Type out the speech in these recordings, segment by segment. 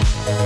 Thank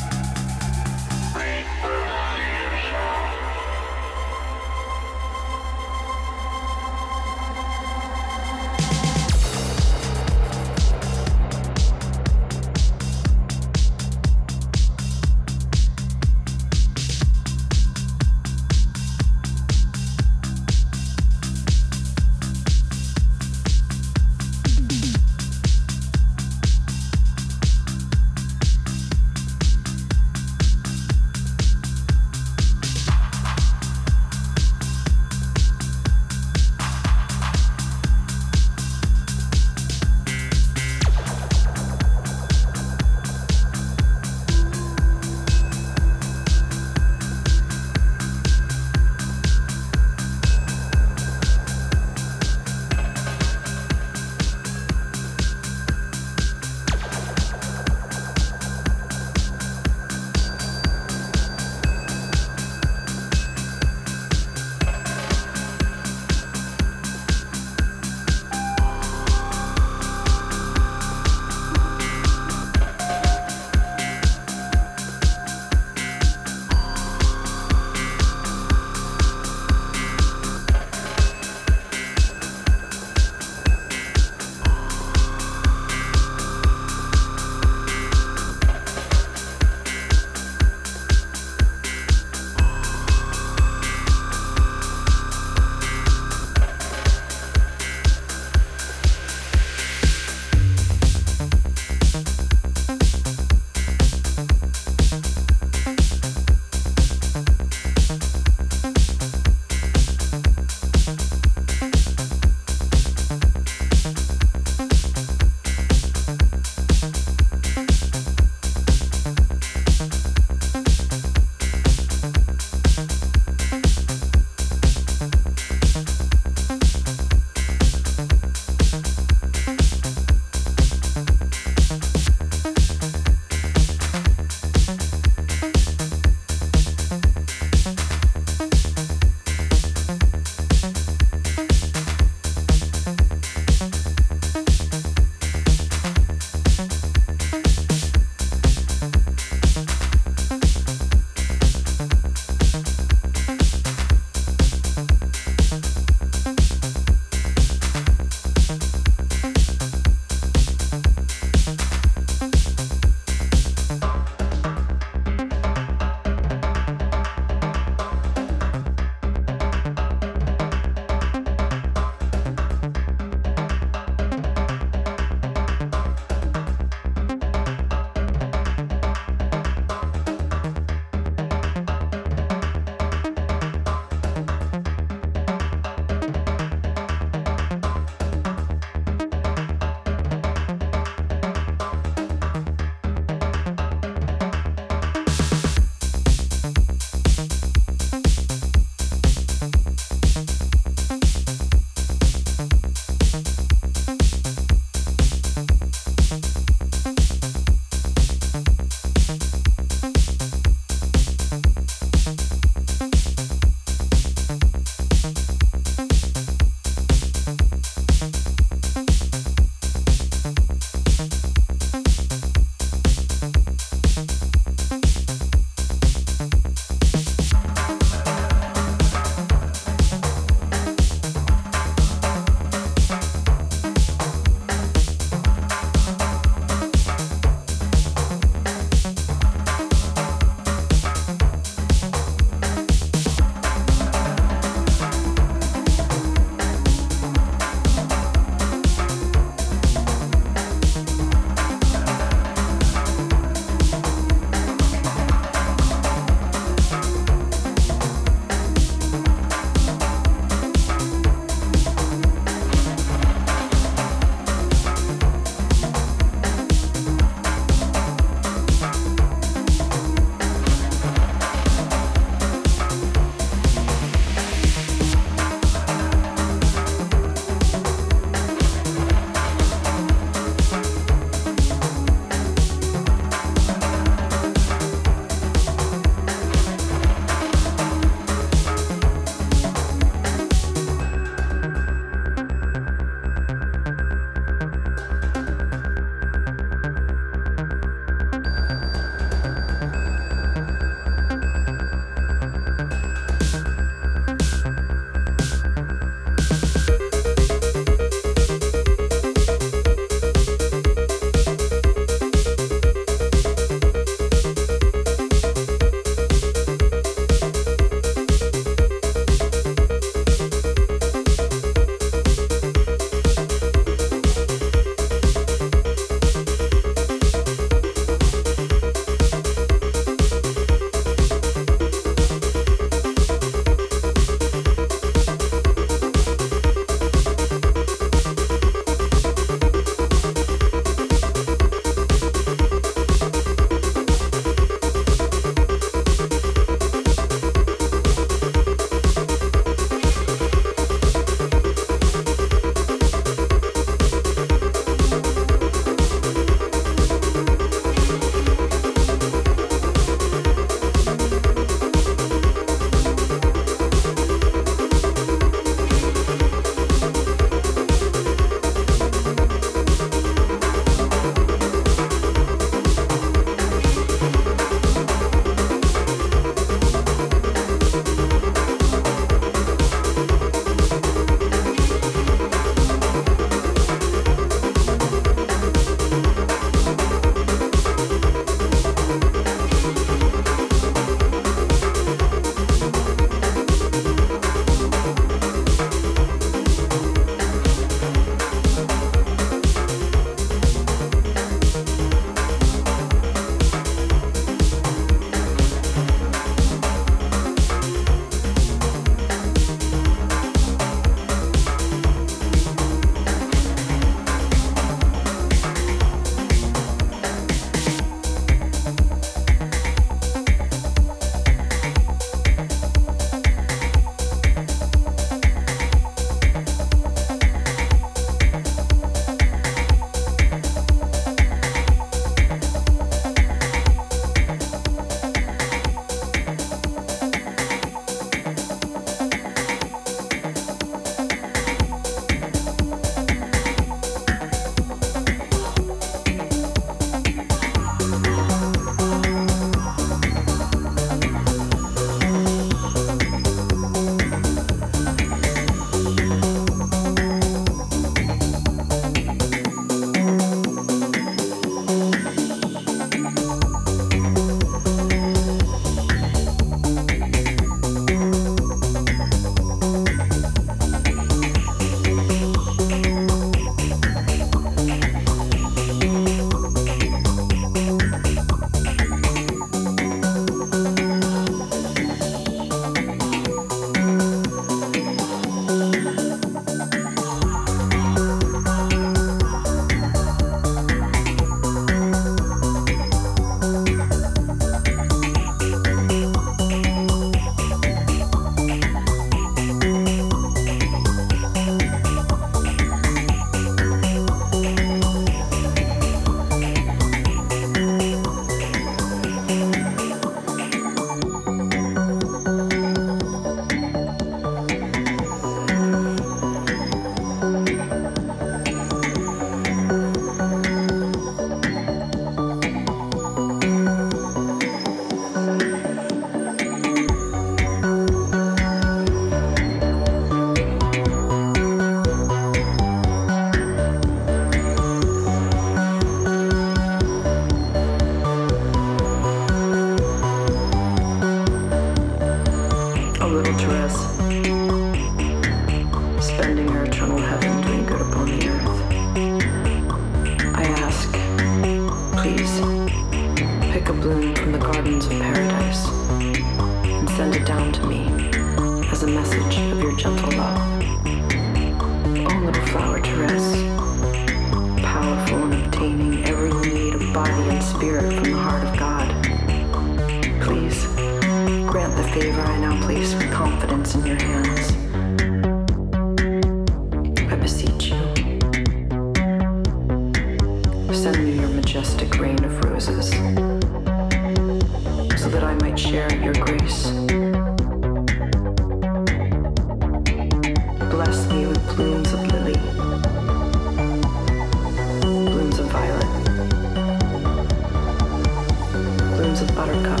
of buttercup,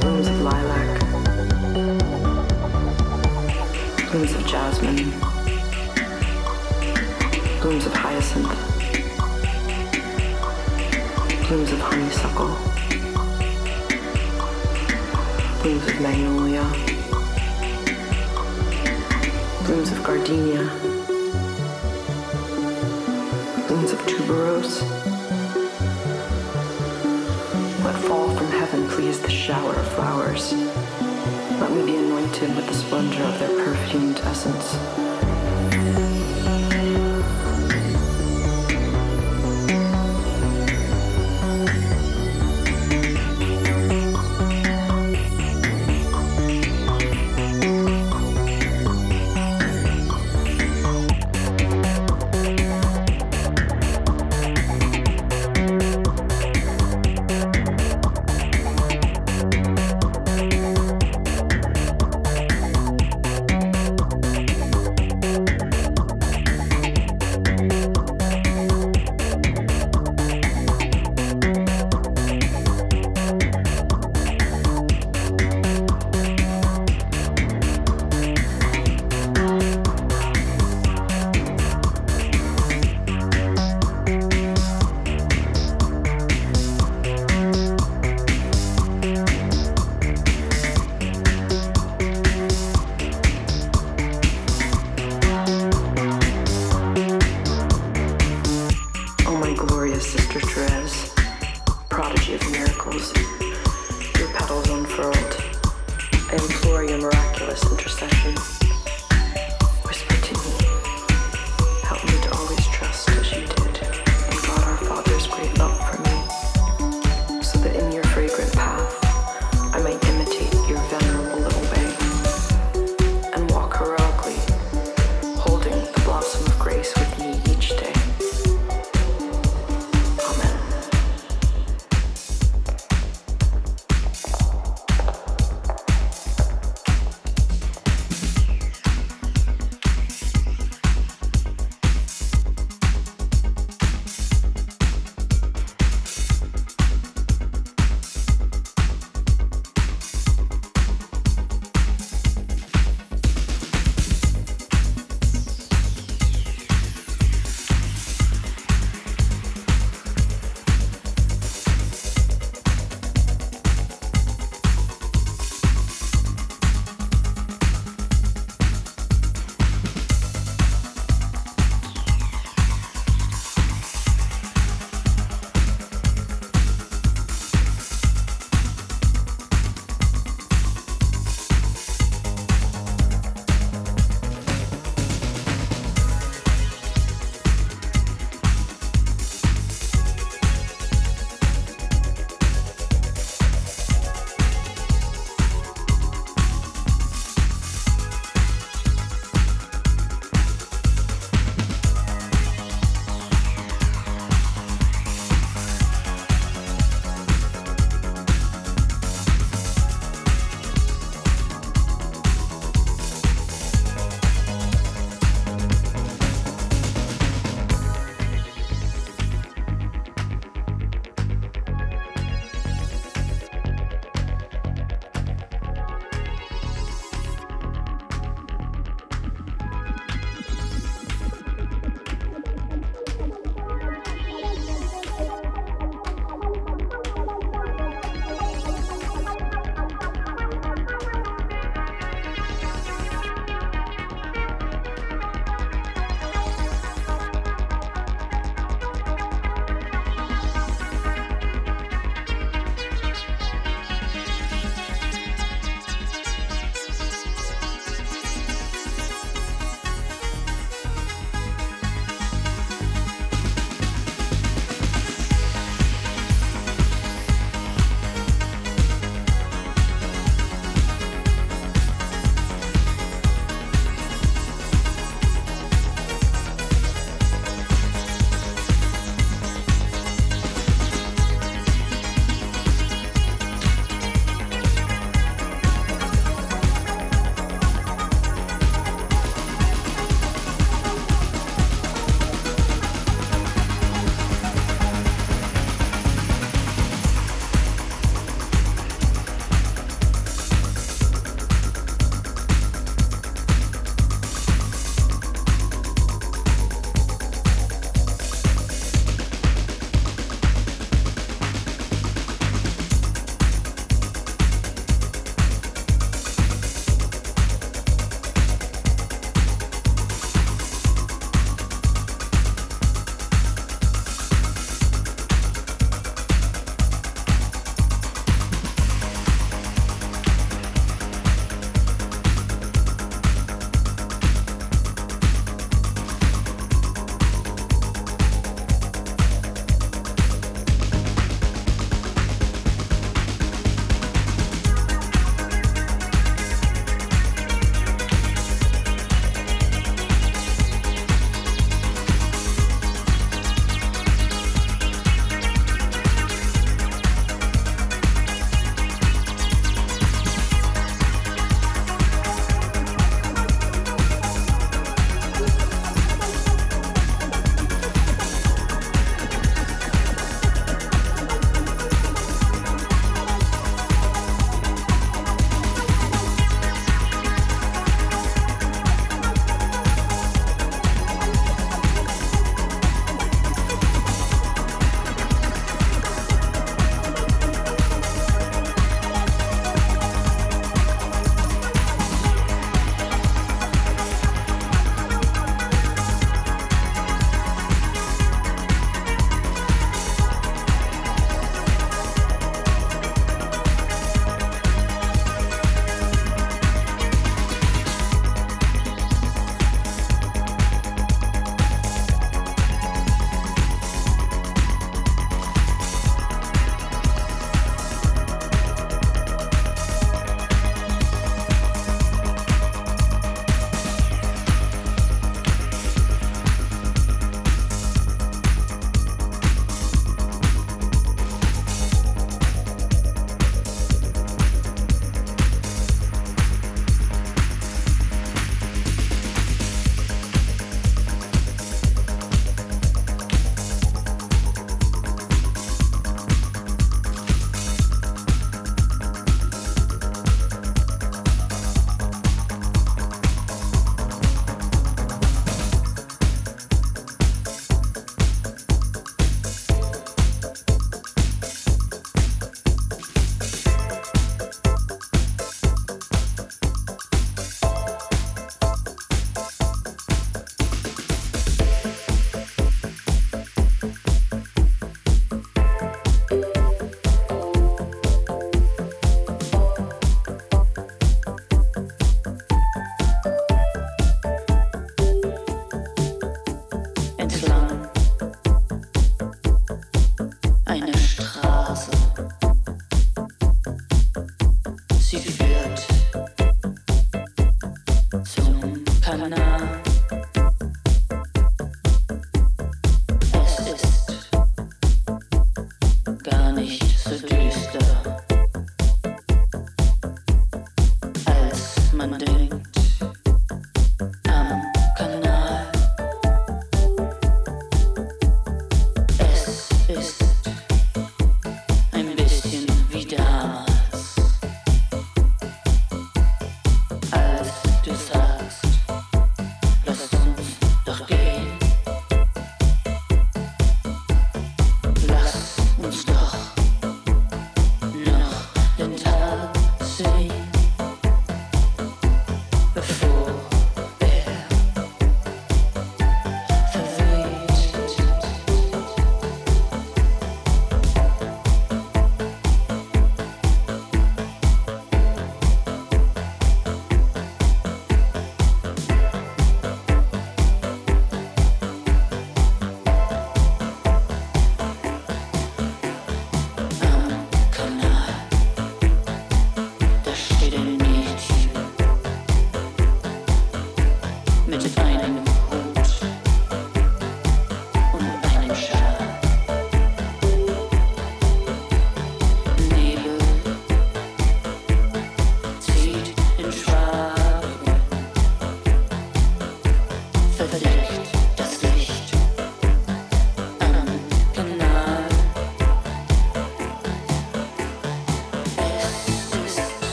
blooms of lilac, blooms of jasmine, blooms of hyacinth, blooms of honeysuckle, blooms of magnolia, blooms of gardenia, please, the shower of flowers. Let me be anointed with the splendor of their perfumed essence. Dr. Therese, prodigy of miracles, your petals unfurled. I implore your miraculous intercession.